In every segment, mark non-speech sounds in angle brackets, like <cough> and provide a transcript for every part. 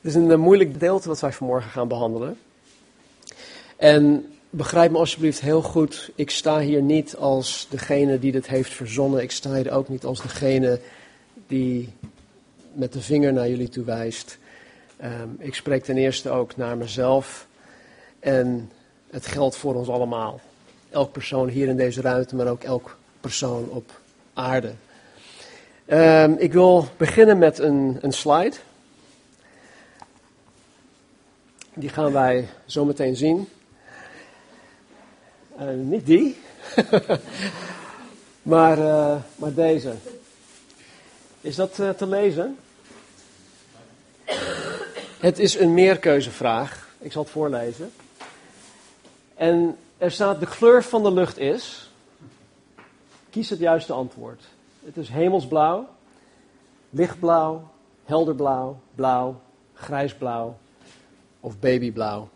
Het is een eh, moeilijk gedeelte wat wij vanmorgen gaan behandelen. En begrijp me alsjeblieft heel goed, ik sta hier niet als degene die dit heeft verzonnen. Ik sta hier ook niet als degene die met de vinger naar jullie toe wijst. Ehm, ik spreek ten eerste ook naar mezelf. En het geldt voor ons allemaal. Elk persoon hier in deze ruimte, maar ook elk persoon op aarde. Ehm, ik wil beginnen met een, een slide. Die gaan wij zo meteen zien. Uh, niet die, <laughs> maar, uh, maar deze. Is dat uh, te lezen? Het is een meerkeuzevraag. Ik zal het voorlezen. En er staat: de kleur van de lucht is. Kies het juiste antwoord. Het is hemelsblauw, lichtblauw, helderblauw, blauw, grijsblauw of babyblauw.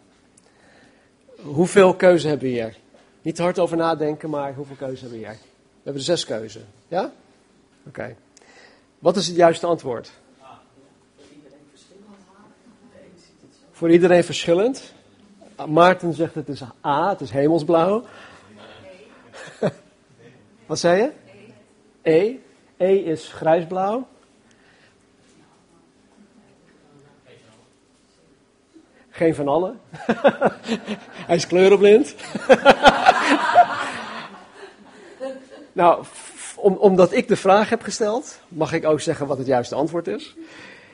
Hoeveel keuze hebben we hier? Niet te hard over nadenken, maar hoeveel keuze hebben we hier? We hebben er zes keuzen. Ja? Oké. Wat is het juiste antwoord? Voor iedereen verschillend. Maarten zegt het is A, het is hemelsblauw. <laughs> Wat zei je? E. E is grijsblauw. Geen van allen. <laughs> Hij is kleurenblind. <laughs> nou, om, omdat ik de vraag heb gesteld, mag ik ook zeggen wat het juiste antwoord is.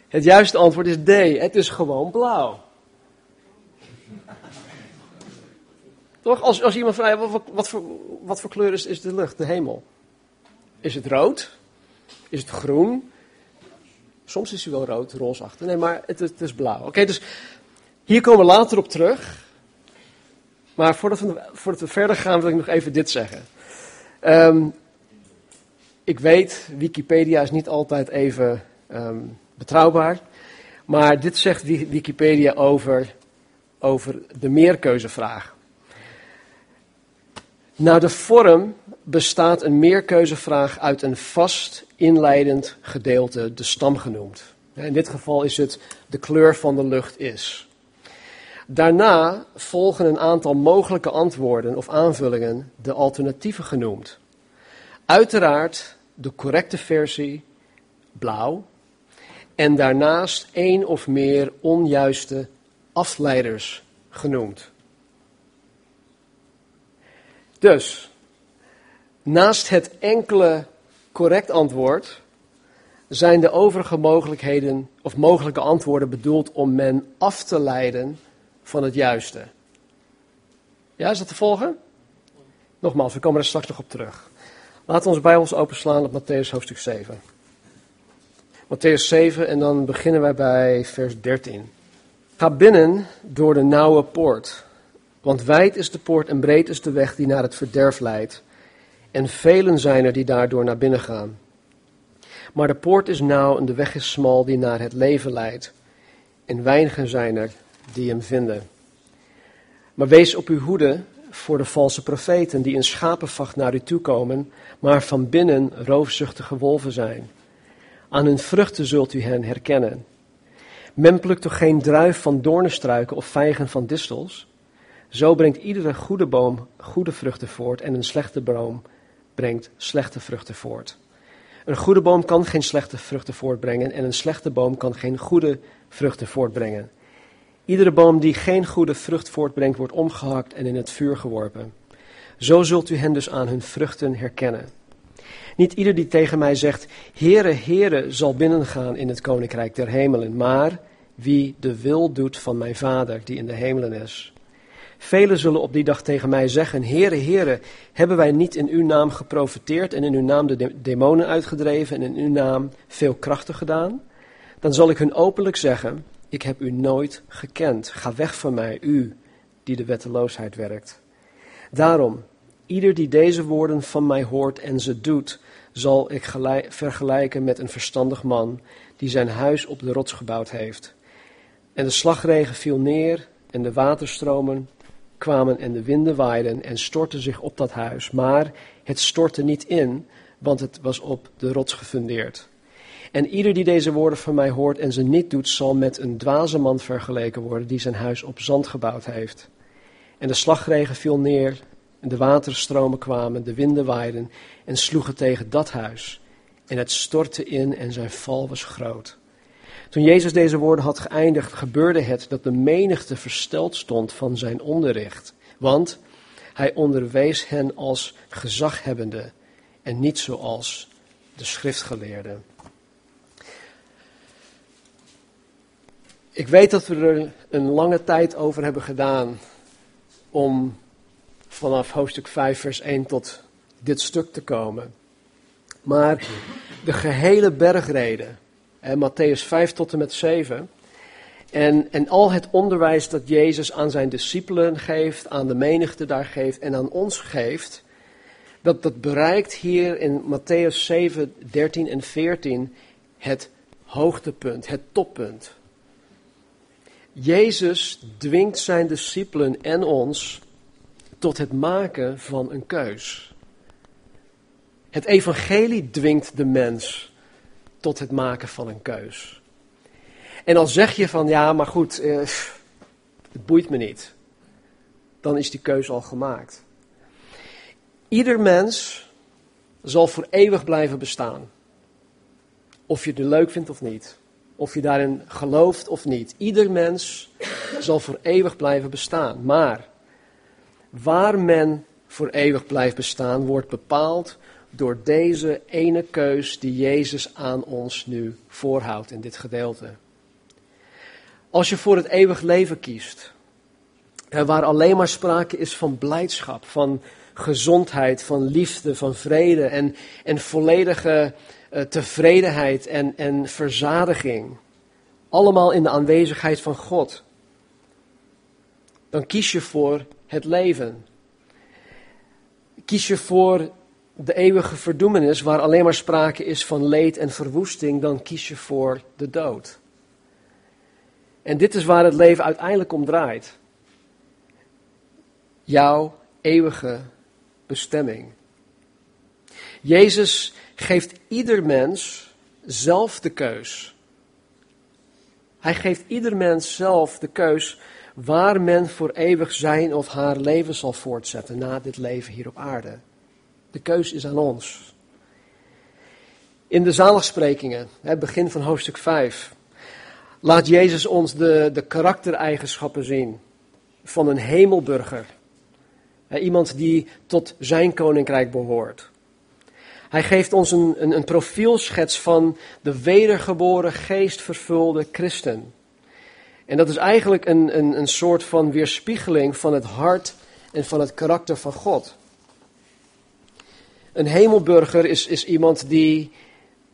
Het juiste antwoord is D. Het is gewoon blauw. Toch? Als, als iemand vraagt, wat, wat, voor, wat voor kleur is, is de lucht, de hemel? Is het rood? Is het groen? Soms is hij wel rood, roosachtig. Nee, maar het, het is blauw. Oké, dus hier komen we later op terug. Maar voordat we, verder gaan, wil ik nog even dit zeggen. Um, ik weet, Wikipedia is niet altijd even um, betrouwbaar. Maar dit zegt Wikipedia over, over de meerkeuzevraag. Naar de vorm bestaat een meerkeuzevraag uit een vast inleidend gedeelte, de stam genoemd. In dit geval is het de kleur van de lucht is. Daarna volgen een aantal mogelijke antwoorden of aanvullingen, de alternatieven genoemd. Uiteraard de correcte versie, blauw, en daarnaast één of meer onjuiste afleiders genoemd. Dus, naast het enkele correct antwoord zijn de overige mogelijkheden of mogelijke antwoorden bedoeld om men af te leiden van het juiste. Ja, is dat te volgen? Nogmaals, we komen er straks nog op terug. Laten we ons Bijbels openslaan op Matthäus hoofdstuk 7. Matthäus 7 en dan beginnen wij bij vers 13. Ga binnen door de nauwe poort, want wijd is de poort en breed is de weg die naar het verderf leidt. En velen zijn er die daardoor naar binnen gaan. Maar de poort is nauw en de weg is smal die naar het leven leidt. En weinigen zijn er die hem vinden. Maar wees op uw hoede voor de valse profeten die in schapenvacht naar u toe komen, maar van binnen roofzuchtige wolven zijn. Aan hun vruchten zult u hen herkennen. Men plukt toch geen druif van doornenstruiken of vijgen van distels? Zo brengt iedere goede boom goede vruchten voort en een slechte boom brengt slechte vruchten voort. Een goede boom kan geen slechte vruchten voortbrengen en een slechte boom kan geen goede vruchten voortbrengen. Iedere boom die geen goede vrucht voortbrengt, wordt omgehakt en in het vuur geworpen. Zo zult u hen dus aan hun vruchten herkennen. Niet ieder die tegen mij zegt, Heere, Heere, zal binnengaan in het koninkrijk der hemelen, maar wie de wil doet van mijn Vader die in de hemelen is. Velen zullen op die dag tegen mij zeggen, Heere, Heere, hebben wij niet in uw naam geprofiteerd en in uw naam de demonen uitgedreven en in uw naam veel krachten gedaan? Dan zal ik hun openlijk zeggen, ik heb u nooit gekend. Ga weg van mij, u die de wetteloosheid werkt. Daarom, ieder die deze woorden van mij hoort en ze doet, zal ik vergelijken met een verstandig man die zijn huis op de rots gebouwd heeft. En de slagregen viel neer en de waterstromen kwamen en de winden waaiden en stortten zich op dat huis. Maar het stortte niet in, want het was op de rots gefundeerd. En ieder die deze woorden van mij hoort en ze niet doet, zal met een dwaze man vergeleken worden die zijn huis op zand gebouwd heeft. En de slagregen viel neer, en de waterstromen kwamen, de winden waaiden en sloegen tegen dat huis. En het stortte in en zijn val was groot. Toen Jezus deze woorden had geëindigd, gebeurde het dat de menigte versteld stond van zijn onderricht. Want hij onderwees hen als gezaghebbende en niet zoals de schriftgeleerden. Ik weet dat we er een lange tijd over hebben gedaan om vanaf hoofdstuk 5, vers 1 tot dit stuk te komen. Maar de gehele bergreden, Matthäus 5 tot en met 7, en, en al het onderwijs dat Jezus aan zijn discipelen geeft, aan de menigte daar geeft en aan ons geeft, dat, dat bereikt hier in Matthäus 7, 13 en 14 het hoogtepunt, het toppunt. Jezus dwingt zijn discipelen en ons tot het maken van een keus. Het evangelie dwingt de mens tot het maken van een keus. En dan zeg je van ja, maar goed, eh, het boeit me niet. Dan is die keus al gemaakt. Ieder mens zal voor eeuwig blijven bestaan. Of je het leuk vindt of niet. Of je daarin gelooft of niet. Ieder mens zal voor eeuwig blijven bestaan. Maar waar men voor eeuwig blijft bestaan, wordt bepaald door deze ene keus die Jezus aan ons nu voorhoudt in dit gedeelte. Als je voor het eeuwig leven kiest, waar alleen maar sprake is van blijdschap, van gezondheid, van liefde, van vrede en, en volledige uh, tevredenheid en, en verzadiging, allemaal in de aanwezigheid van God, dan kies je voor het leven. Kies je voor de eeuwige verdoemenis, waar alleen maar sprake is van leed en verwoesting, dan kies je voor de dood. En dit is waar het leven uiteindelijk om draait. Jouw eeuwige bestemming. Jezus geeft ieder mens zelf de keus. Hij geeft ieder mens zelf de keus waar men voor eeuwig zijn of haar leven zal voortzetten na dit leven hier op aarde. De keus is aan ons. In de zaligsprekingen, het begin van hoofdstuk 5, laat Jezus ons de, de karaktereigenschappen zien van een hemelburger. Iemand die tot zijn koninkrijk behoort. Hij geeft ons een, een, een profielschets van de wedergeboren, geestvervulde christen. En dat is eigenlijk een, een, een soort van weerspiegeling van het hart en van het karakter van God. Een hemelburger is, is iemand die,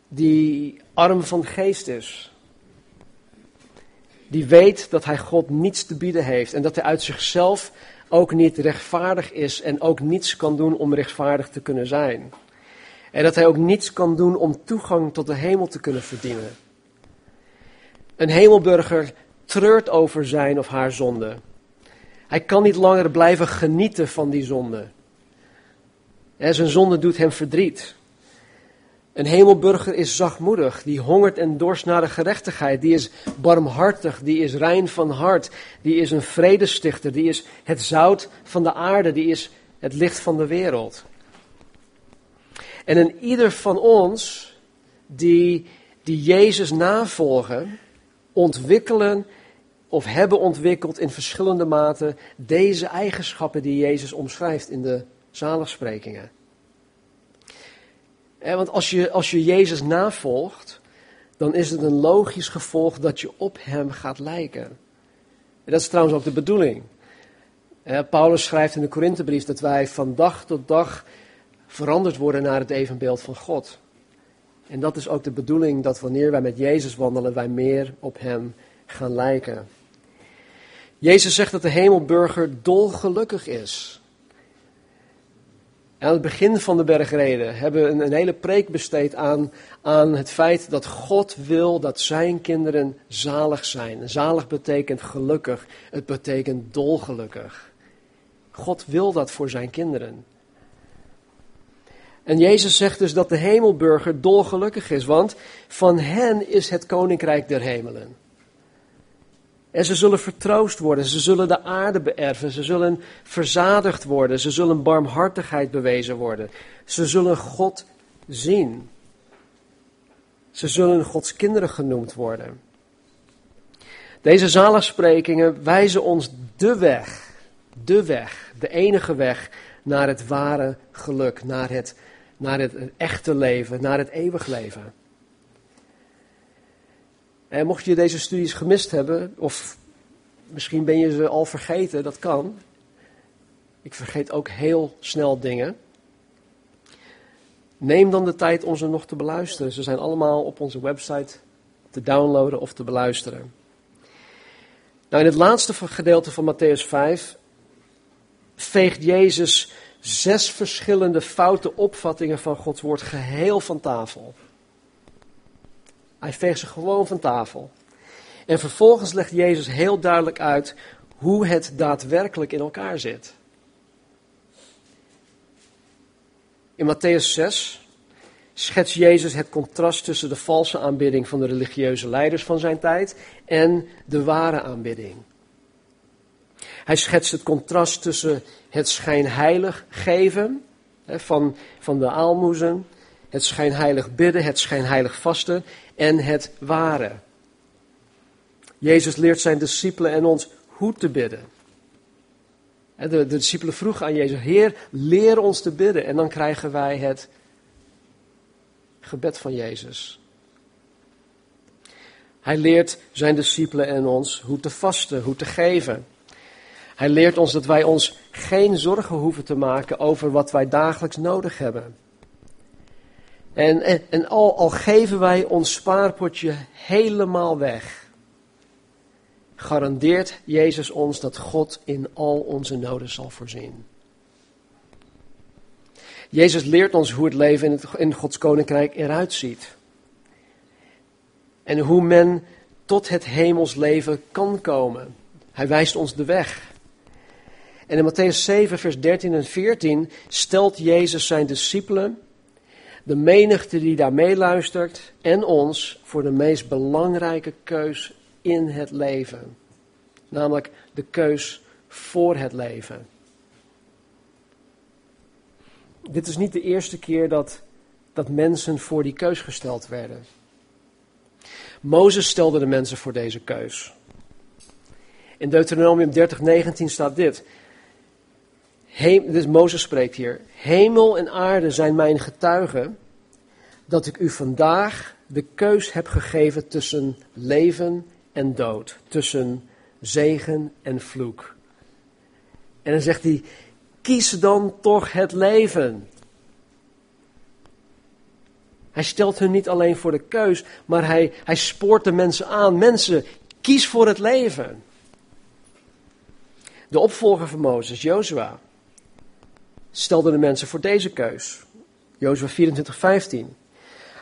die arm van geest is. Die weet dat hij God niets te bieden heeft en dat hij uit zichzelf ook niet rechtvaardig is en ook niets kan doen om rechtvaardig te kunnen zijn. En dat hij ook niets kan doen om toegang tot de hemel te kunnen verdienen. Een hemelburger treurt over zijn of haar zonde. Hij kan niet langer blijven genieten van die zonde. zijn zonde doet hem verdriet. Een hemelburger is zachtmoedig, die hongert en dorst naar de gerechtigheid, die is barmhartig, die is rein van hart, die is een vredestichter, die is het zout van de aarde, die is het licht van de wereld. En in ieder van ons die, die Jezus navolgen, ontwikkelen of hebben ontwikkeld in verschillende maten deze eigenschappen die Jezus omschrijft in de zaligsprekingen. Want als je, als je Jezus navolgt, dan is het een logisch gevolg dat je op Hem gaat lijken. En dat is trouwens ook de bedoeling. Paulus schrijft in de Korinthebrief dat wij van dag tot dag veranderd worden naar het evenbeeld van God. En dat is ook de bedoeling dat wanneer wij met Jezus wandelen, wij meer op Hem gaan lijken. Jezus zegt dat de hemelburger dolgelukkig is. Aan het begin van de bergreden hebben we een, een, hele preek besteed aan, aan het feit dat God wil dat zijn kinderen zalig zijn. Zalig betekent gelukkig, het betekent dolgelukkig. God wil dat voor zijn kinderen. En Jezus zegt dus dat de hemelburger dolgelukkig is, want van hen is het koninkrijk der hemelen. En ze zullen vertroost worden, ze zullen de aarde beërven, ze zullen verzadigd worden, ze zullen barmhartigheid bewezen worden. Ze zullen God zien. Ze zullen Gods kinderen genoemd worden. Deze zaligsprekingen wijzen ons de weg, de weg, de enige weg naar het ware geluk, naar het, naar het echte leven, naar het eeuwig leven. En mocht je deze studies gemist hebben, of misschien ben je ze al vergeten, dat kan. Ik vergeet ook heel snel dingen. Neem dan de tijd om ze nog te beluisteren. Ze zijn allemaal op onze website te downloaden of te beluisteren. Nou, in het laatste gedeelte van Matthäus 5 veegt Jezus zes verschillende foute opvattingen van Gods woord geheel van tafel. Hij veegt ze gewoon van tafel. En vervolgens legt Jezus heel duidelijk uit hoe het daadwerkelijk in elkaar zit. In Matthäus 6 schetst Jezus het contrast tussen de valse aanbidding van de religieuze leiders van zijn tijd en de ware aanbidding. Hij schetst het contrast tussen het schijnheilig geven van, van de aalmoezen, het schijnheilig bidden, het schijnheilig vasten en het ware. Jezus leert zijn discipelen en ons hoe te bidden. De, de discipelen vroegen aan Jezus, Heer, leer ons te bidden. En dan krijgen wij het gebed van Jezus. Hij leert zijn discipelen en ons hoe te vasten, hoe te geven. Hij leert ons dat wij ons geen zorgen hoeven te maken over wat wij dagelijks nodig hebben. En, en, al, al geven wij ons spaarpotje helemaal weg, garandeert Jezus ons dat God in al onze noden zal voorzien. Jezus leert ons hoe het leven in, het, in Gods koninkrijk eruit ziet. En hoe men tot het hemels leven kan komen. Hij wijst ons de weg. En in Matthäus 7, vers 13 en 14 stelt Jezus zijn discipelen, de menigte die daar meeluistert en ons voor de meest belangrijke keus in het leven. Namelijk de keus voor het leven. Dit is niet de eerste keer dat, dat mensen voor die keus gesteld werden. Mozes stelde de mensen voor deze keus. In Deuteronomium 30:19 staat dit. Dus Mozes spreekt hier. Hemel en aarde zijn mijn getuigen dat ik u vandaag de keus heb gegeven tussen leven en dood, tussen zegen en vloek. En dan zegt hij, kies dan toch het leven. Hij stelt hun niet alleen voor de keus, maar hij, hij spoort de mensen aan. Mensen, kies voor het leven. De opvolger van Mozes, Jozua, stelde de mensen voor deze keus. Jozua 24, 15.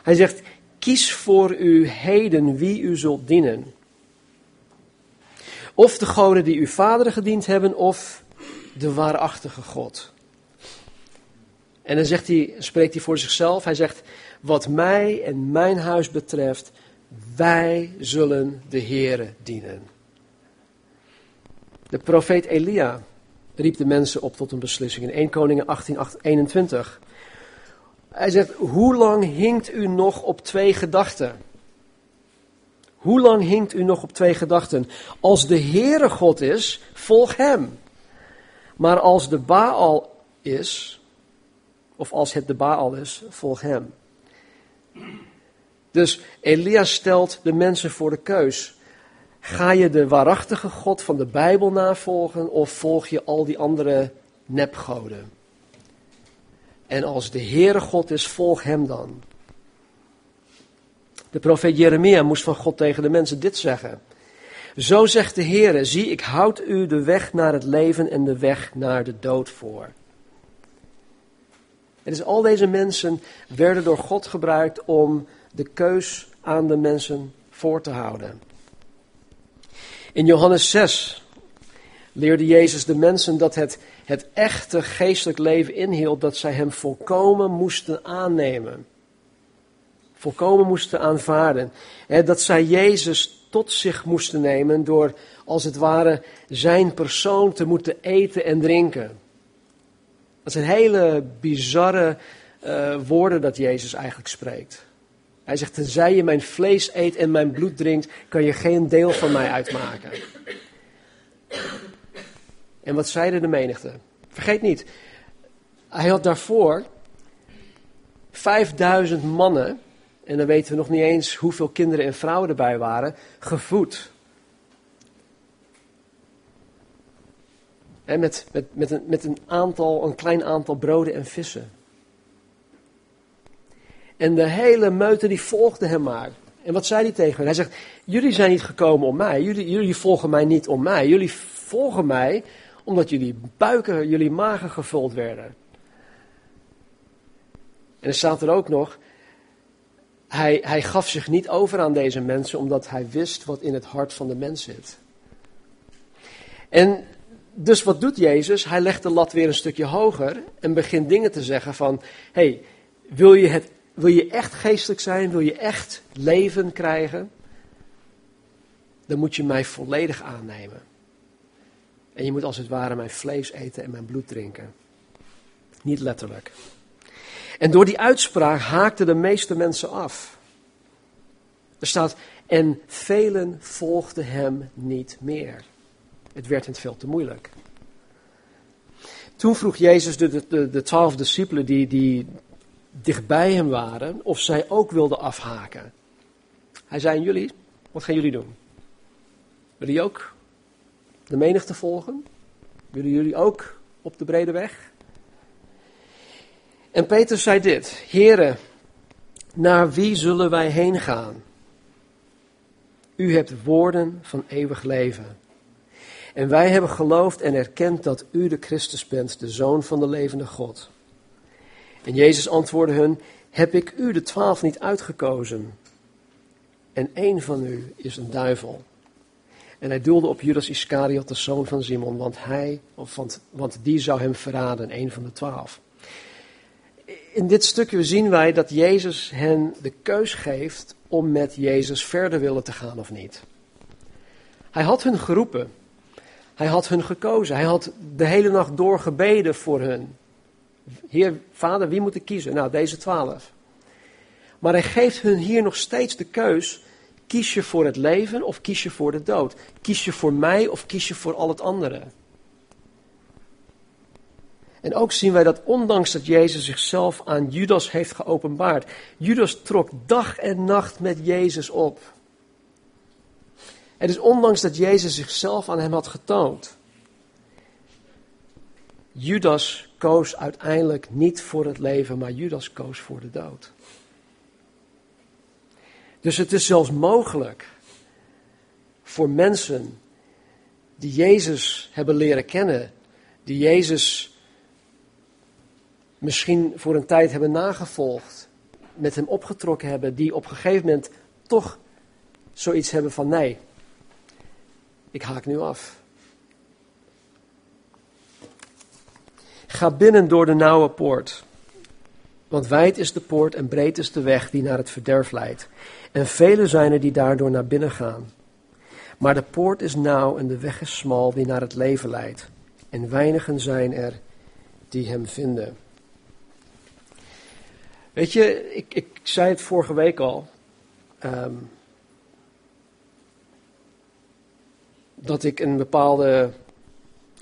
Hij zegt, kies voor u heden wie u zult dienen. Of de goden die uw vaderen gediend hebben, of de waarachtige God. En dan zegt hij, spreekt hij voor zichzelf. Hij zegt, wat mij en mijn huis betreft, wij zullen de Heere dienen. De profeet Elia riep de mensen op tot een beslissing in 1 Koningen 18, 21. Hij zegt, hoe lang hinkt u nog op twee gedachten? Hoe lang hinkt u nog op twee gedachten? Als de Heere God is, volg hem. Maar als de Baal is, of als het de Baal is, volg hem. Dus Elia stelt de mensen voor de keus. Ga je de waarachtige God van de Bijbel navolgen of volg je al die andere nepgoden? En als de Heere God is, volg hem dan. De profeet Jeremia moest van God tegen de mensen dit zeggen. Zo zegt de Heere, zie ik houd u de weg naar het leven en de weg naar de dood voor. En dus al deze mensen werden door God gebruikt om de keus aan de mensen voor te houden. In Johannes 6 leerde Jezus de mensen dat het, het echte geestelijk leven inhield dat zij hem volkomen moesten aannemen. Volkomen moesten aanvaarden. dat zij Jezus tot zich moesten nemen door als het ware zijn persoon te moeten eten en drinken. Dat zijn hele bizarre uh, woorden dat Jezus eigenlijk spreekt. Hij zegt, tenzij je mijn vlees eet en mijn bloed drinkt, kan je geen deel van mij uitmaken. En wat zeiden de menigte? Vergeet niet, hij had daarvoor 5000 mannen, en dan weten we nog niet eens hoeveel kinderen en vrouwen erbij waren, gevoed. En met, met, met, een, met een, aantal, een klein aantal broden en vissen. En de hele meute die volgde hem maar. En wat zei hij tegen hen? Hij zegt, jullie zijn niet gekomen om mij. Jullie, jullie volgen mij niet om mij. Jullie volgen mij omdat jullie buiken, jullie magen gevuld werden. En er staat er ook nog, hij, hij gaf zich niet over aan deze mensen omdat hij wist wat in het hart van de mens zit. En dus wat doet Jezus? Hij legt de lat weer een stukje hoger en begint dingen te zeggen van, hey, wil je, het, wil je echt geestelijk zijn? Wil je echt leven krijgen? Dan moet je mij volledig aannemen. En je moet als het ware mijn vlees eten en mijn bloed drinken. Niet letterlijk. En door die uitspraak haakten de meeste mensen af. Er staat, en velen volgden hem niet meer. Het werd hen veel te moeilijk. Toen vroeg Jezus de, de, de twaalf discipelen die, die dichtbij hem waren, of zij ook wilden afhaken. Hij zei jullie, wat gaan jullie doen? Willen jullie ook de menigte volgen? Willen jullie ook op de brede weg? En Peter zei dit: Heren, naar wie zullen wij heen gaan? U hebt woorden van eeuwig leven. En wij hebben geloofd en erkend dat u de Christus bent, de Zoon van de levende God. En Jezus antwoordde hun: Heb ik u de twaalf niet uitgekozen? En één van u is een duivel. En hij doelde op Judas Iscariot, de zoon van Simon, want, hij, of want, want die zou hem verraden, een van de twaalf. In dit stukje zien wij dat Jezus hen de keus geeft om met Jezus verder willen te gaan of niet. Hij had hun geroepen. Hij had hun gekozen. Hij had de hele nacht door gebeden voor hun. Heer, vader, wie moet ik kiezen? Nou, deze twaalf. Maar hij geeft hun hier nog steeds de keus Kies je voor het leven of kies je voor de dood? Kies je voor mij of kies je voor al het andere? En ook zien wij dat ondanks dat Jezus zichzelf aan Judas heeft geopenbaard, Judas trok dag en nacht met Jezus op. Het is ondanks dat Jezus zichzelf aan hem had getoond. Judas koos uiteindelijk niet voor het leven, maar Judas koos voor de dood. Dus het is zelfs mogelijk voor mensen die Jezus hebben leren kennen, die Jezus misschien voor een tijd hebben nagevolgd, met hem opgetrokken hebben, die op een gegeven moment toch zoiets hebben van nee, ik haak nu af. Ga binnen door de nauwe poort. Want wijd is de poort en breed is de weg die naar het verderf leidt. En velen zijn er die daardoor naar binnen gaan. Maar de poort is nauw en de weg is smal die naar het leven leidt. En weinigen zijn er die hem vinden. Weet je, ik, ik zei het vorige week al. Ehm, dat ik een bepaalde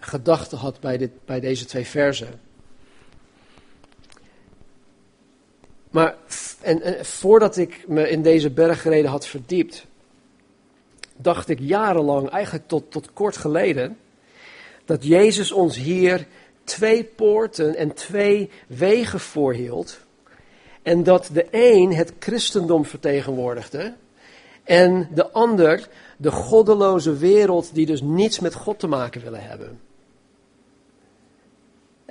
gedachte had bij, dit, bij deze twee versen. Maar en, en, voordat ik me in deze bergreden had verdiept, dacht ik jarenlang, eigenlijk tot, tot kort geleden, dat Jezus ons hier twee poorten en twee wegen voorhield. En dat de een het christendom vertegenwoordigde en de ander de goddeloze wereld die dus niets met God te maken willen hebben.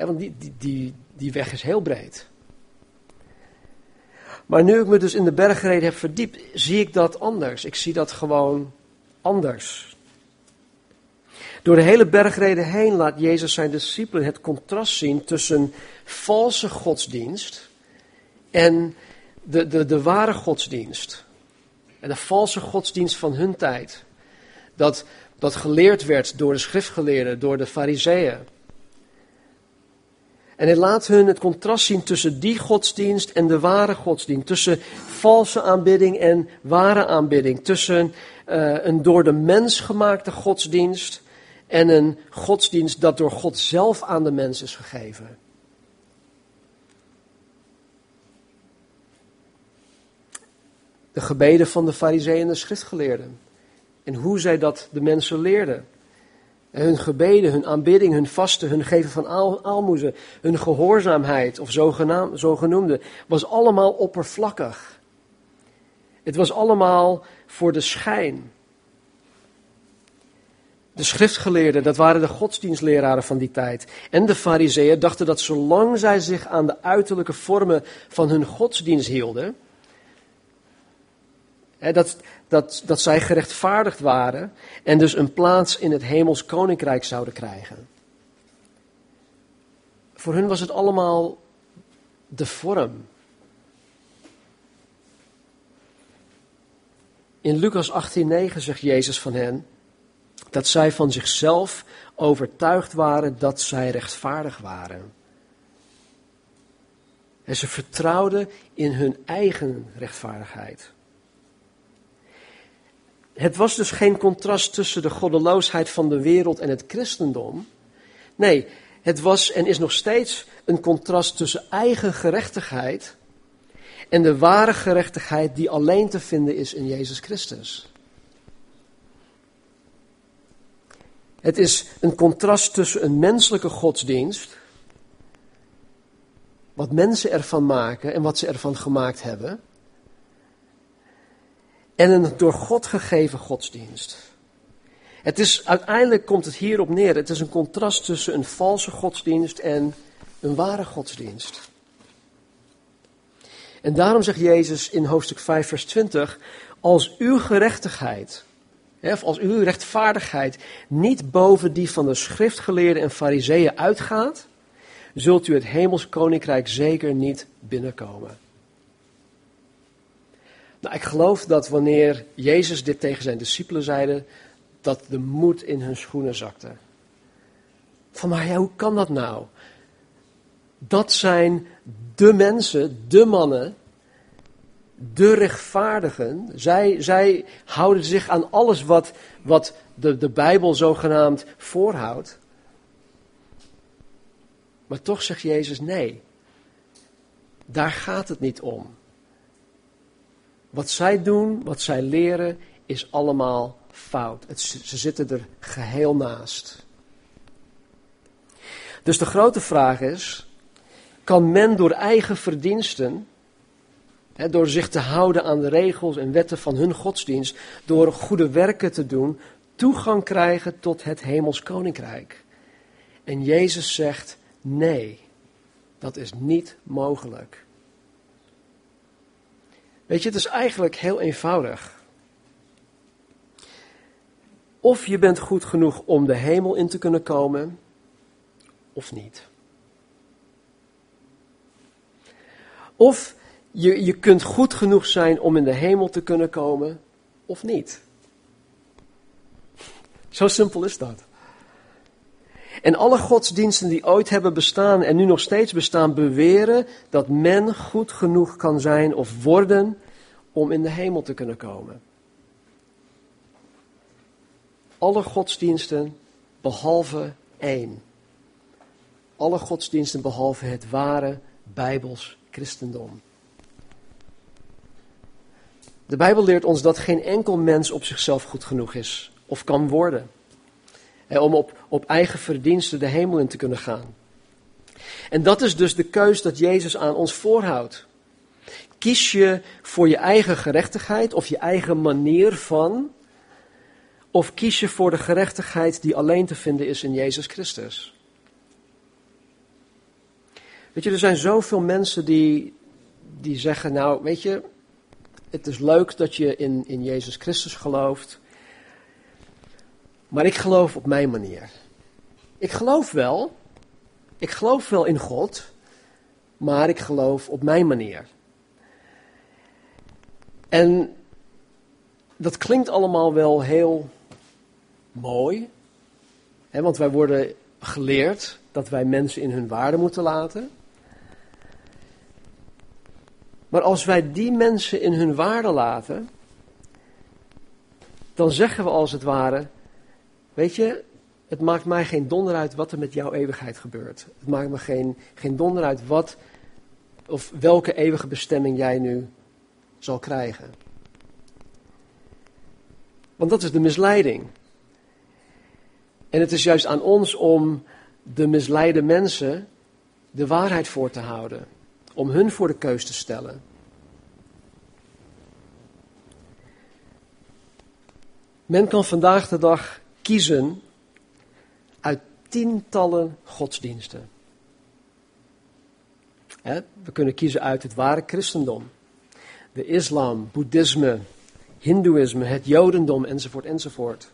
Want die, die, die, die weg is heel breed. Maar nu ik me dus in de bergreden heb verdiept, zie ik dat anders. Ik zie dat gewoon anders. Door de hele bergreden heen laat Jezus zijn discipelen het contrast zien tussen valse godsdienst en de, de, de ware godsdienst. En de valse godsdienst van hun tijd. Dat, dat geleerd werd door de schriftgeleerden, door de fariseeën. En hij laat hun het contrast zien tussen die godsdienst en de ware godsdienst. Tussen valse aanbidding en ware aanbidding. Tussen uh, een door de mens gemaakte godsdienst en een godsdienst dat door God zelf aan de mens is gegeven. De gebeden van de fariseeën en de schriftgeleerden. En hoe zij dat de mensen leerden. Hun gebeden, hun aanbidding, hun vasten, hun geven van aalmoezen, hun gehoorzaamheid of zogenoemde, was allemaal oppervlakkig. Het was allemaal voor de schijn. De schriftgeleerden, dat waren de godsdienstleraren van die tijd. En de fariseeën dachten dat zolang zij zich aan de uiterlijke vormen van hun godsdienst hielden, dat, dat, dat zij gerechtvaardigd waren en dus een plaats in het hemels koninkrijk zouden krijgen. Voor hun was het allemaal de vorm. In Lucas 18:9 zegt Jezus van hen dat zij van zichzelf overtuigd waren dat zij rechtvaardig waren. En ze vertrouwden in hun eigen rechtvaardigheid. Het was dus geen contrast tussen de goddeloosheid van de wereld en het christendom. Nee, het was en is nog steeds een contrast tussen eigen gerechtigheid en de ware gerechtigheid die alleen te vinden is in Jezus Christus. Het is een contrast tussen een menselijke godsdienst, wat mensen ervan maken en wat ze ervan gemaakt hebben, en een door God gegeven godsdienst. Het is, uiteindelijk komt het hierop neer. Het is een contrast tussen een valse godsdienst en een ware godsdienst. En daarom zegt Jezus in hoofdstuk 5, vers 20: Als uw gerechtigheid, of als uw rechtvaardigheid niet boven die van de schriftgeleerden en fariseeën uitgaat, zult u het hemels koninkrijk zeker niet binnenkomen. Nou, ik geloof dat wanneer Jezus dit tegen zijn discipelen zeide, dat de moed in hun schoenen zakte. Van maar ja, hoe kan dat nou? Dat zijn de mensen, de mannen, de rechtvaardigen. Zij, zij houden zich aan alles wat, wat de, de Bijbel zogenaamd voorhoudt. Maar toch zegt Jezus nee. Daar gaat het niet om. Wat zij doen, wat zij leren, is allemaal fout. Het, ze zitten er geheel naast. Dus de grote vraag is: kan men door eigen verdiensten, hè, door zich te houden aan de regels en wetten van hun godsdienst, door goede werken te doen, toegang krijgen tot het hemels koninkrijk? En Jezus zegt: nee, dat is niet mogelijk. Weet je, het is eigenlijk heel eenvoudig. Of je bent goed genoeg om de hemel in te kunnen komen, of niet. Of je, je kunt goed genoeg zijn om in de hemel te kunnen komen, of niet. Zo simpel is dat. En alle godsdiensten die ooit hebben bestaan en nu nog steeds bestaan, beweren dat men goed genoeg kan zijn of worden om in de hemel te kunnen komen. Alle godsdiensten behalve één. Alle godsdiensten behalve het ware Bijbels christendom. De Bijbel leert ons dat geen enkel mens op zichzelf goed genoeg is of kan worden om op, op eigen verdiensten de hemel in te kunnen gaan. En dat is dus de keus dat Jezus aan ons voorhoudt. Kies je voor je eigen gerechtigheid of je eigen manier van, of kies je voor de gerechtigheid die alleen te vinden is in Jezus Christus? Weet je, er zijn zoveel mensen die, die zeggen, nou, weet je, het is leuk dat je in, in Jezus Christus gelooft. Maar ik geloof op mijn manier. Ik geloof wel. Ik geloof wel in God. Maar ik geloof op mijn manier. En dat klinkt allemaal wel heel mooi. Hè, want wij worden geleerd dat wij mensen in hun waarde moeten laten. Maar als wij die mensen in hun waarde laten, dan zeggen we als het ware: Weet je, het maakt mij geen donder uit wat er met jouw eeuwigheid gebeurt. Het maakt me geen, geen donder uit wat of welke eeuwige bestemming jij nu zal krijgen. Want dat is de misleiding. En het is juist aan ons om de misleide mensen de waarheid voor te houden. Om hun voor de keus te stellen. Men kan vandaag de dag kiezen uit tientallen godsdiensten. We kunnen kiezen uit het ware christendom, de islam, boeddhisme, hindoeïsme, het jodendom enzovoort enzovoort.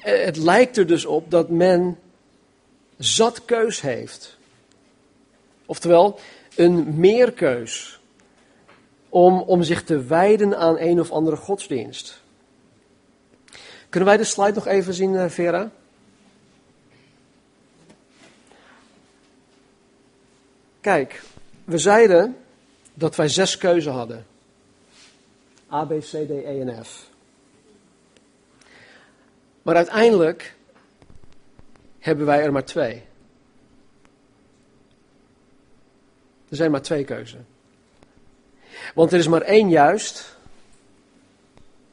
Het lijkt er dus op dat men zat keus heeft. Oftewel, een meerkeus om, om zich te wijden aan een of andere godsdienst. Kunnen wij de slide nog even zien, eh, Vera? Kijk, we zeiden dat wij zes keuzen hadden. A, B, C, D, E en F. Maar uiteindelijk hebben wij er maar twee. Er zijn maar twee keuzen. Want er is maar één juist,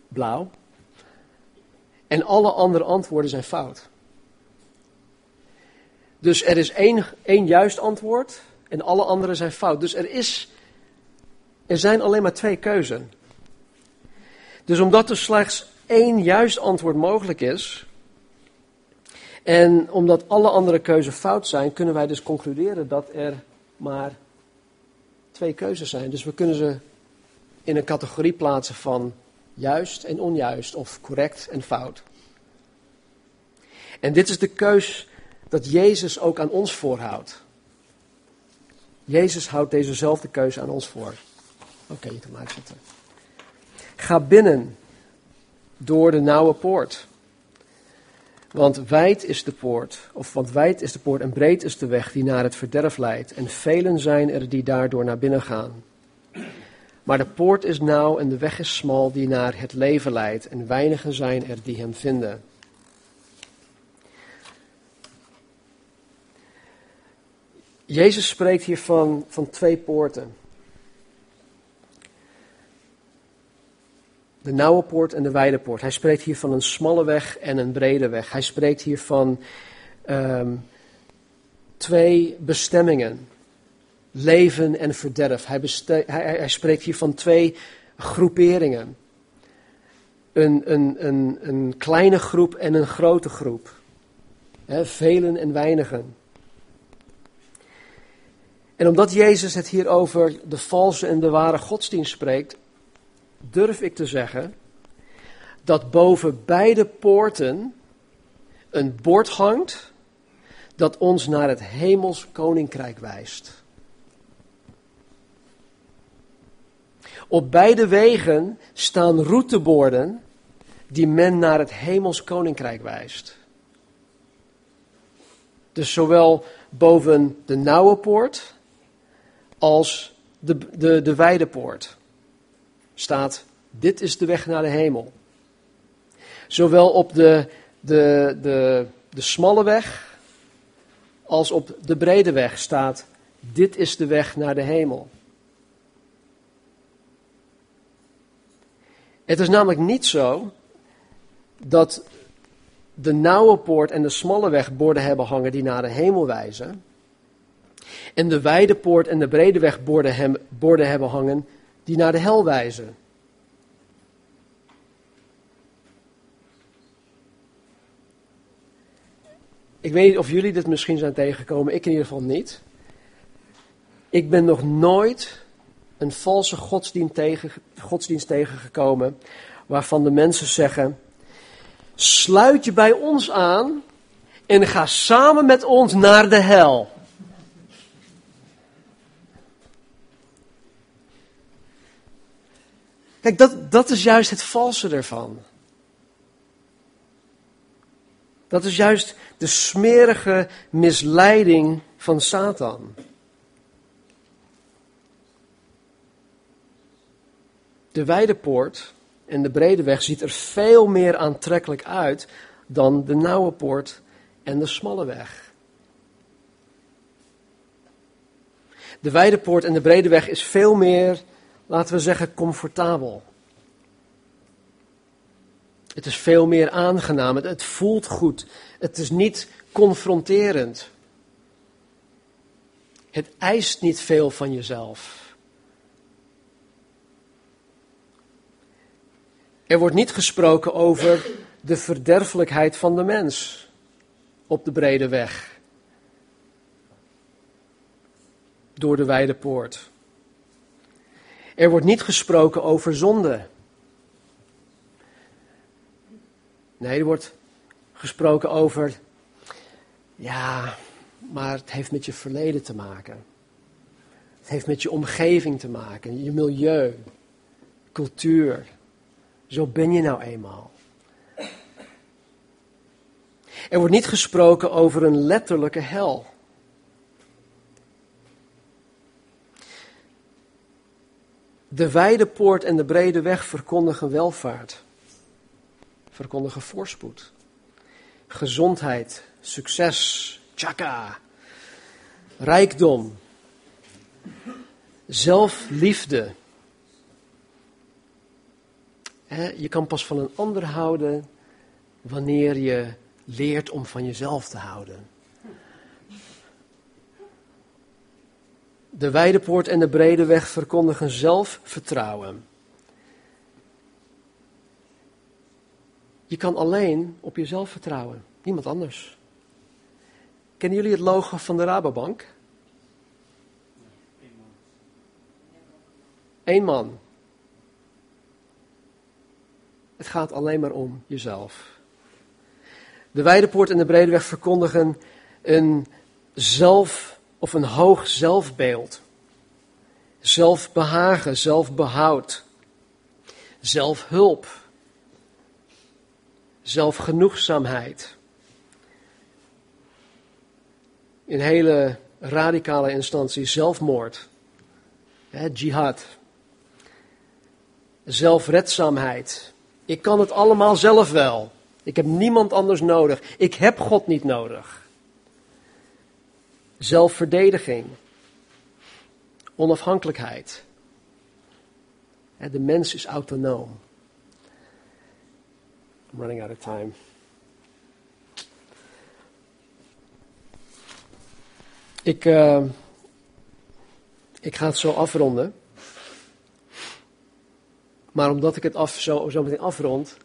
blauw, en alle andere antwoorden zijn fout. Dus er is één, één juist antwoord en alle andere zijn fout. Dus er, is, er zijn alleen maar twee keuzen. Dus omdat er slechts één juist antwoord mogelijk is, en omdat alle andere keuzes fout zijn, kunnen wij dus concluderen dat er maar twee keuzes zijn. Dus we kunnen ze in een categorie plaatsen van juist en onjuist, of correct en fout. En dit is de keus dat Jezus ook aan ons voorhoudt. Jezus houdt dezezelfde keuze aan ons voor. Oké, je kan. Ga binnen door de nauwe poort. Want wijd is de poort, of want wijd is de poort en breed is de weg die naar het verderf leidt. En velen zijn er die daardoor naar binnen gaan. Maar de poort is nauw en de weg is smal die naar het leven leidt. En weinigen zijn er die hem vinden. Jezus spreekt hier van, van twee poorten. De nauwe poort en de wijde poort. Hij spreekt hier van een smalle weg en een brede weg. Hij spreekt hier van um, twee bestemmingen. Leven en verderf. Hij, hij, hij, spreekt hier van twee groeperingen. Een, een, een, een kleine groep en een grote groep. Velen en weinigen. En omdat Jezus het hier over de valse en de ware godsdienst spreekt, durf ik te zeggen dat boven beide poorten een bord hangt dat ons naar het hemels koninkrijk wijst. Op beide wegen staan routeborden die men naar het hemels koninkrijk wijst. Dus zowel boven de nauwe poort als de, de, de wijde poort staat, dit is de weg naar de hemel. Zowel op de, de, de, de smalle weg als op de brede weg staat, dit is de weg naar de hemel. Het is namelijk niet zo dat de nauwe poort en de smalle weg borden hebben hangen die naar de hemel wijzen. En de wijde poort en de brede weg borden, borden hebben hangen die naar de hel wijzen. Ik weet niet of jullie dit misschien zijn tegengekomen, ik in ieder geval niet. Ik ben nog nooit een valse godsdienst, tegen, godsdienst tegengekomen waarvan de mensen zeggen: sluit je bij ons aan en ga samen met ons naar de hel. Kijk, dat, dat is juist het valse ervan. Dat is juist de smerige misleiding van Satan. De wijde poort en de brede weg ziet er veel meer aantrekkelijk uit dan de nauwe poort en de smalle weg. De wijde poort en de brede weg is veel meer, laten we zeggen, comfortabel. Het is veel meer aangenaam. Het, voelt goed. Het is niet confronterend. Het eist niet veel van jezelf. Er wordt niet gesproken over de verderfelijkheid van de mens op de brede weg. Door de wijde poort. Er wordt niet gesproken over zonde. Nee, er wordt gesproken over, ja, maar het heeft met je verleden te maken. Het heeft met je omgeving te maken, je milieu, cultuur. Zo ben je nou eenmaal. Er wordt niet gesproken over een letterlijke hel. De wijde poort en de brede weg verkondigen welvaart, verkondigen voorspoed, gezondheid, succes, tjaka, rijkdom, zelfliefde, je kan pas van een ander houden wanneer je leert om van jezelf te houden. De wijde poort en de brede weg verkondigen zelfvertrouwen. Je kan alleen op jezelf vertrouwen, niemand anders. Kennen jullie het logo van de Rabobank? Eén man. Het gaat alleen maar om jezelf. De Weidepoort en de Bredeweg verkondigen een zelf of een hoog zelfbeeld. Zelfbehagen, zelfbehoud, zelfhulp, zelfgenoegzaamheid. In hele radicale instantie zelfmoord, hè, jihad, zelfredzaamheid, ik kan het allemaal zelf wel. Ik heb niemand anders nodig. Ik heb God niet nodig. Zelfverdediging. Onafhankelijkheid. De mens is autonoom. I'm running out of time. Ik, uh, ik ga het zo afronden. Maar omdat ik het af, zo, meteen afrond,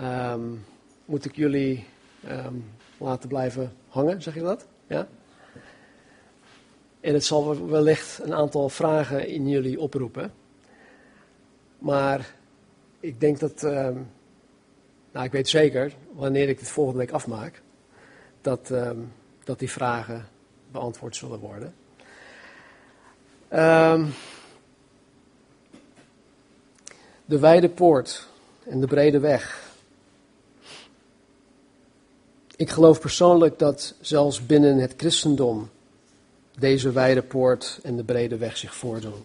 um, moet ik jullie um, laten blijven hangen, zeg je dat? Ja? En het zal wellicht een aantal vragen in jullie oproepen. Maar ik denk dat, um, nou ik weet zeker, wanneer ik dit volgende week afmaak, dat, dat die vragen beantwoord zullen worden. Um, de wijde poort en de brede weg. Ik geloof persoonlijk dat zelfs binnen het christendom deze wijde poort en de brede weg zich voordoen.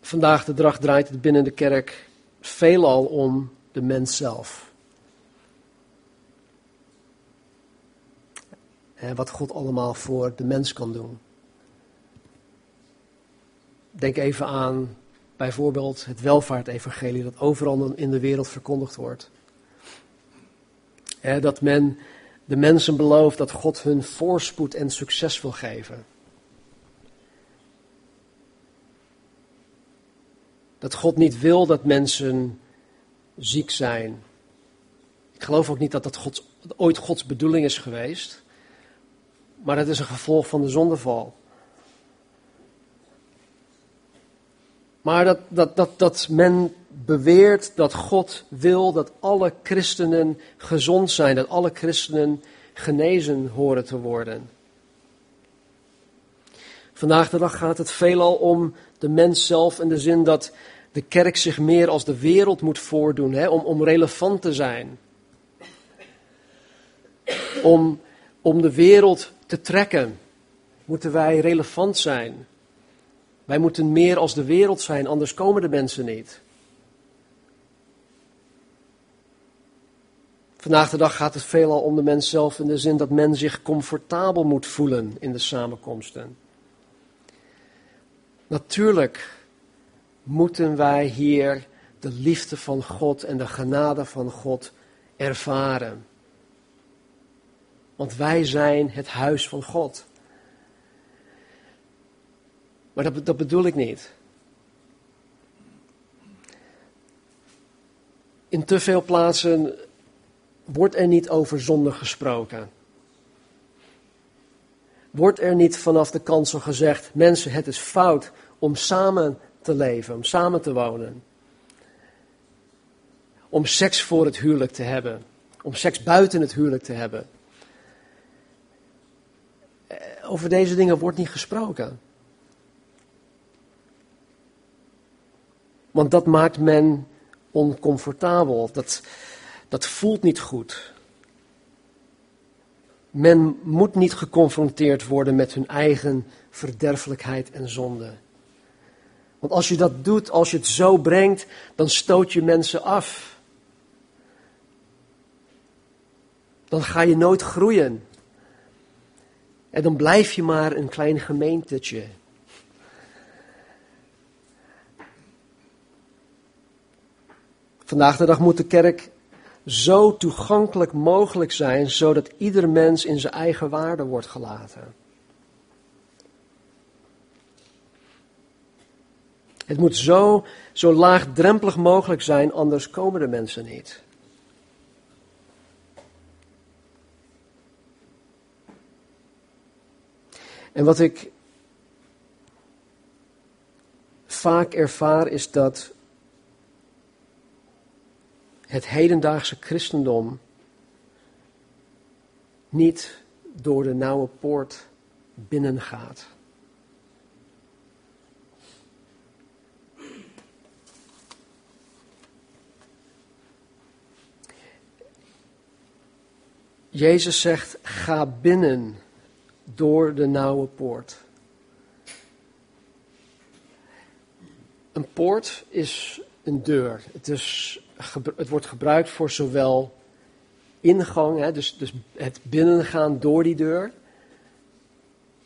Vandaag de dag draait het binnen de kerk veelal om de mens zelf. En wat God allemaal voor de mens kan doen. Denk even aan bijvoorbeeld het welvaartevangelie dat overal in de wereld verkondigd wordt. dat men de mensen belooft dat God hun voorspoed en succes wil geven. Dat God niet wil dat mensen ziek zijn. Ik geloof ook niet dat dat God, ooit Gods bedoeling is geweest. Maar het is een gevolg van de zondeval. Maar dat, dat, dat, dat men beweert dat God wil dat alle christenen gezond zijn, dat alle christenen genezen horen te worden. Vandaag de dag gaat het veelal om de mens zelf in de zin dat de kerk zich meer als de wereld moet voordoen, hè, om, om relevant te zijn. Om, om de wereld te trekken, moeten wij relevant zijn. Wij moeten meer als de wereld zijn, anders komen de mensen niet. Vandaag de dag gaat het veelal om de mens zelf in de zin dat men zich comfortabel moet voelen in de samenkomsten. Natuurlijk moeten wij hier de liefde van God en de genade van God ervaren. Want wij zijn het huis van God. Maar dat, dat bedoel ik niet. In te veel plaatsen wordt er niet over zonde gesproken. Wordt er niet vanaf de kansel gezegd, mensen, het is fout om samen te leven, om samen te wonen. Om seks voor het huwelijk te hebben, om seks buiten het huwelijk te hebben. Eh, over deze dingen wordt niet gesproken. Want dat maakt men oncomfortabel. Dat, dat voelt niet goed. Men moet niet geconfronteerd worden met hun eigen verderfelijkheid en zonde. Want als je dat doet, als je het zo brengt, dan stoot je mensen af. Dan ga je nooit groeien. En dan blijf je maar een klein gemeentetje. Vandaag de dag moet de kerk zo toegankelijk mogelijk zijn, zodat ieder mens in zijn eigen waarde wordt gelaten. Het moet zo, zo laagdrempelig mogelijk zijn, anders komen de mensen niet. En wat ik vaak ervaar is dat het hedendaagse christendom niet door de nauwe poort binnengaat. Jezus zegt: ga binnen door de nauwe poort. Een poort is een deur. Het, is, het wordt gebruikt voor zowel ingang, hè, dus, dus het binnengaan door die deur,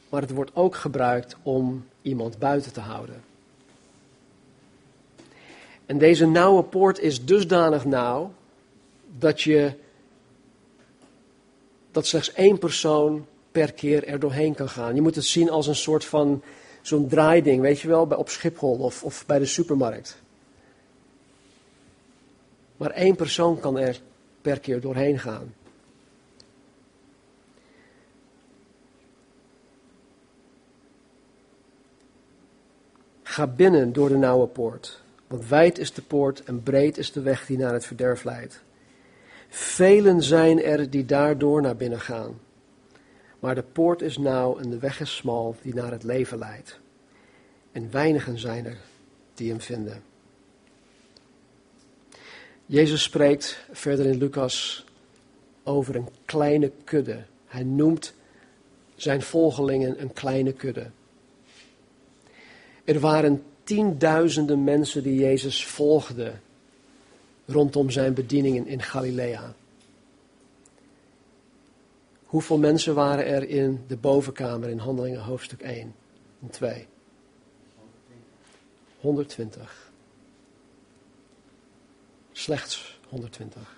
maar het wordt ook gebruikt om iemand buiten te houden. En deze nauwe poort is dusdanig nauw dat je dat slechts één persoon per keer er doorheen kan gaan. Je moet het zien als een soort van zo'n draaiding, weet je wel, bij, op Schiphol of, of bij de supermarkt. Maar één persoon kan er per keer doorheen gaan. Ga binnen door de nauwe poort, want wijd is de poort en breed is de weg die naar het verderf leidt. Velen zijn er die daardoor naar binnen gaan. Maar de poort is nauw en de weg is smal die naar het leven leidt. En weinigen zijn er die hem vinden. Jezus spreekt verder in Lucas over een kleine kudde. Hij noemt zijn volgelingen een kleine kudde. Er waren tienduizenden mensen die Jezus volgden rondom zijn bedieningen in Galilea. Hoeveel mensen waren er in de bovenkamer in Handelingen hoofdstuk 1 en 2? 120. Slechts 120.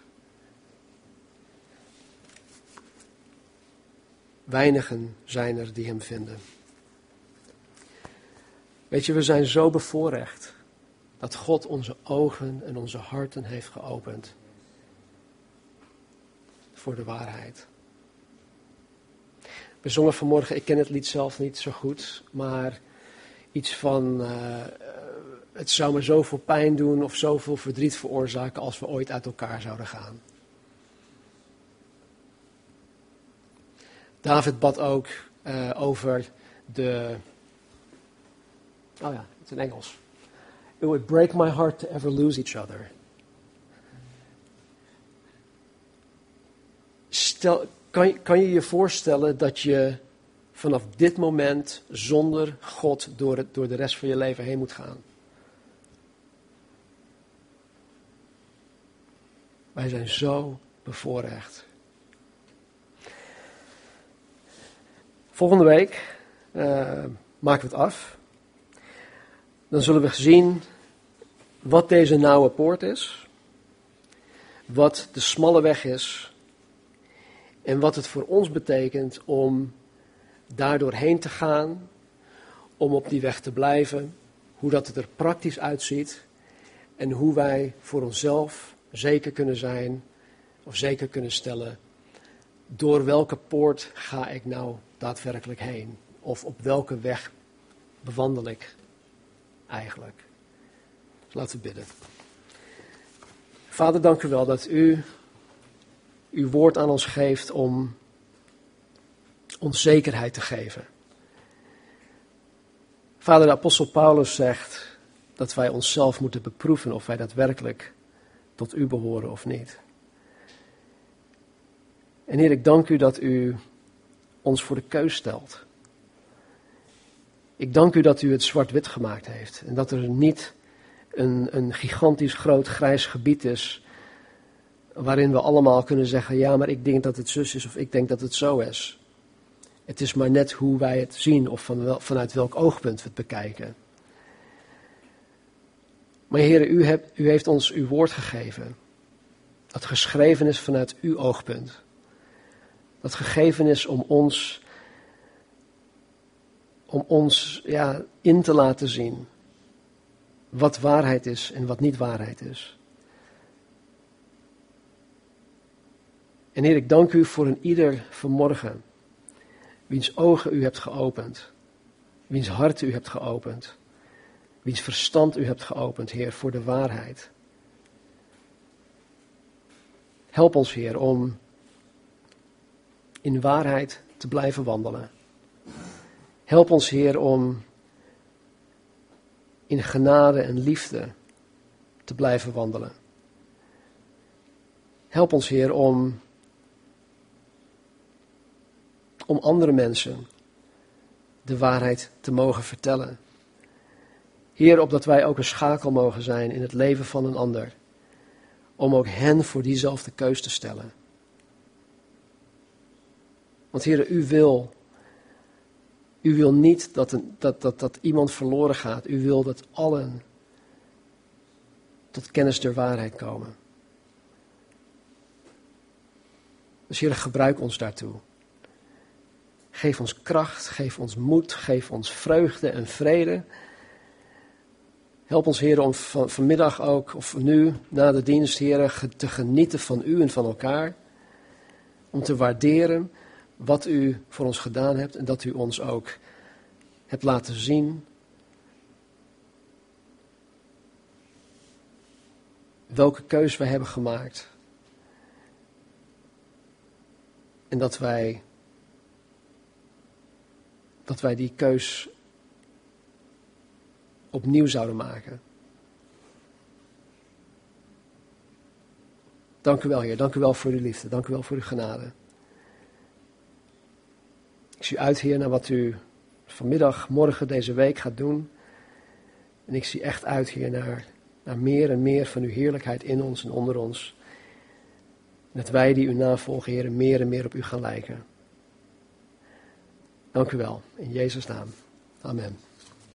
Weinigen zijn er die hem vinden. Weet je, we zijn zo bevoorrecht dat God onze ogen en onze harten heeft geopend voor de waarheid. We zongen vanmorgen, ik ken het lied zelf niet zo goed, maar iets van uh, het zou me zoveel pijn doen of zoveel verdriet veroorzaken als we ooit uit elkaar zouden gaan. David bad ook uh, over de. Oh ja, het is in Engels. It would break my heart to ever lose each other. Stel, kan, je je voorstellen dat je vanaf dit moment zonder God door, door de rest van je leven heen moet gaan? Wij zijn zo bevoorrecht. Volgende week uh, maken we het af. Dan zullen we zien wat deze nauwe poort is, wat de smalle weg is en wat het voor ons betekent om daardoor heen te gaan, om op die weg te blijven, hoe dat het er praktisch uitziet en hoe wij voor onszelf zeker kunnen zijn of zeker kunnen stellen, door welke poort ga ik nou daadwerkelijk heen? Of op welke weg bewandel ik eigenlijk? Laten we bidden. Vader, dank u wel dat u uw woord aan ons geeft om ons zekerheid te geven. Vader, de apostel Paulus zegt dat wij onszelf moeten beproeven of wij daadwerkelijk tot u behoren of niet. En Heer, ik dank u dat u ons voor de keus stelt. Ik dank u dat u het zwart-wit gemaakt heeft en dat er niet een, een gigantisch groot grijs gebied is waarin we allemaal kunnen zeggen, ja, maar ik denk dat het zus is of ik denk dat het zo is. Het is maar net hoe wij het zien of wel, vanuit welk oogpunt we het bekijken. Maar Heer, u, hebt, u heeft ons uw woord gegeven. Dat geschreven is vanuit uw oogpunt. Dat gegeven is om ons, om ons ja, in te laten zien wat waarheid is en wat niet waarheid is. En Heer, ik dank u voor een ieder vanmorgen, wiens ogen u hebt geopend, wiens hart u hebt geopend, wiens verstand u hebt geopend, Heer, voor de waarheid. Help ons, Heer, om in waarheid te blijven wandelen. Help ons, Heer, om in genade en liefde te blijven wandelen. Help ons, Heer, om, om andere mensen de waarheid te mogen vertellen. Heer, opdat wij ook een schakel mogen zijn in het leven van een ander. Om ook hen voor diezelfde keus te stellen. Want Heer, u wil, u wil niet dat, een, dat, dat, dat iemand verloren gaat. U wil dat allen tot kennis der waarheid komen. Dus Heer, gebruik ons daartoe. Geef ons kracht, geef ons moed, geef ons vreugde en vrede. Help ons, Heer, om van, vanmiddag ook, of nu, na de dienst, Heer, te genieten van U en van elkaar. Om te waarderen wat u voor ons gedaan hebt en dat u ons ook hebt laten zien. Welke keus wij hebben gemaakt. En dat wij, dat wij die keus opnieuw zouden maken. Dank u wel, Heer. Dank u wel voor uw liefde. Dank u wel voor uw genade. Ik zie uit, Heer, naar wat u vanmiddag, morgen, deze week gaat doen. En ik zie echt uit, Heer, naar, naar meer en meer van uw heerlijkheid in ons en onder ons. Dat wij die u navolgen, Heer, meer en meer op u gaan lijken. Dank u wel. In Jezus' naam. Amen.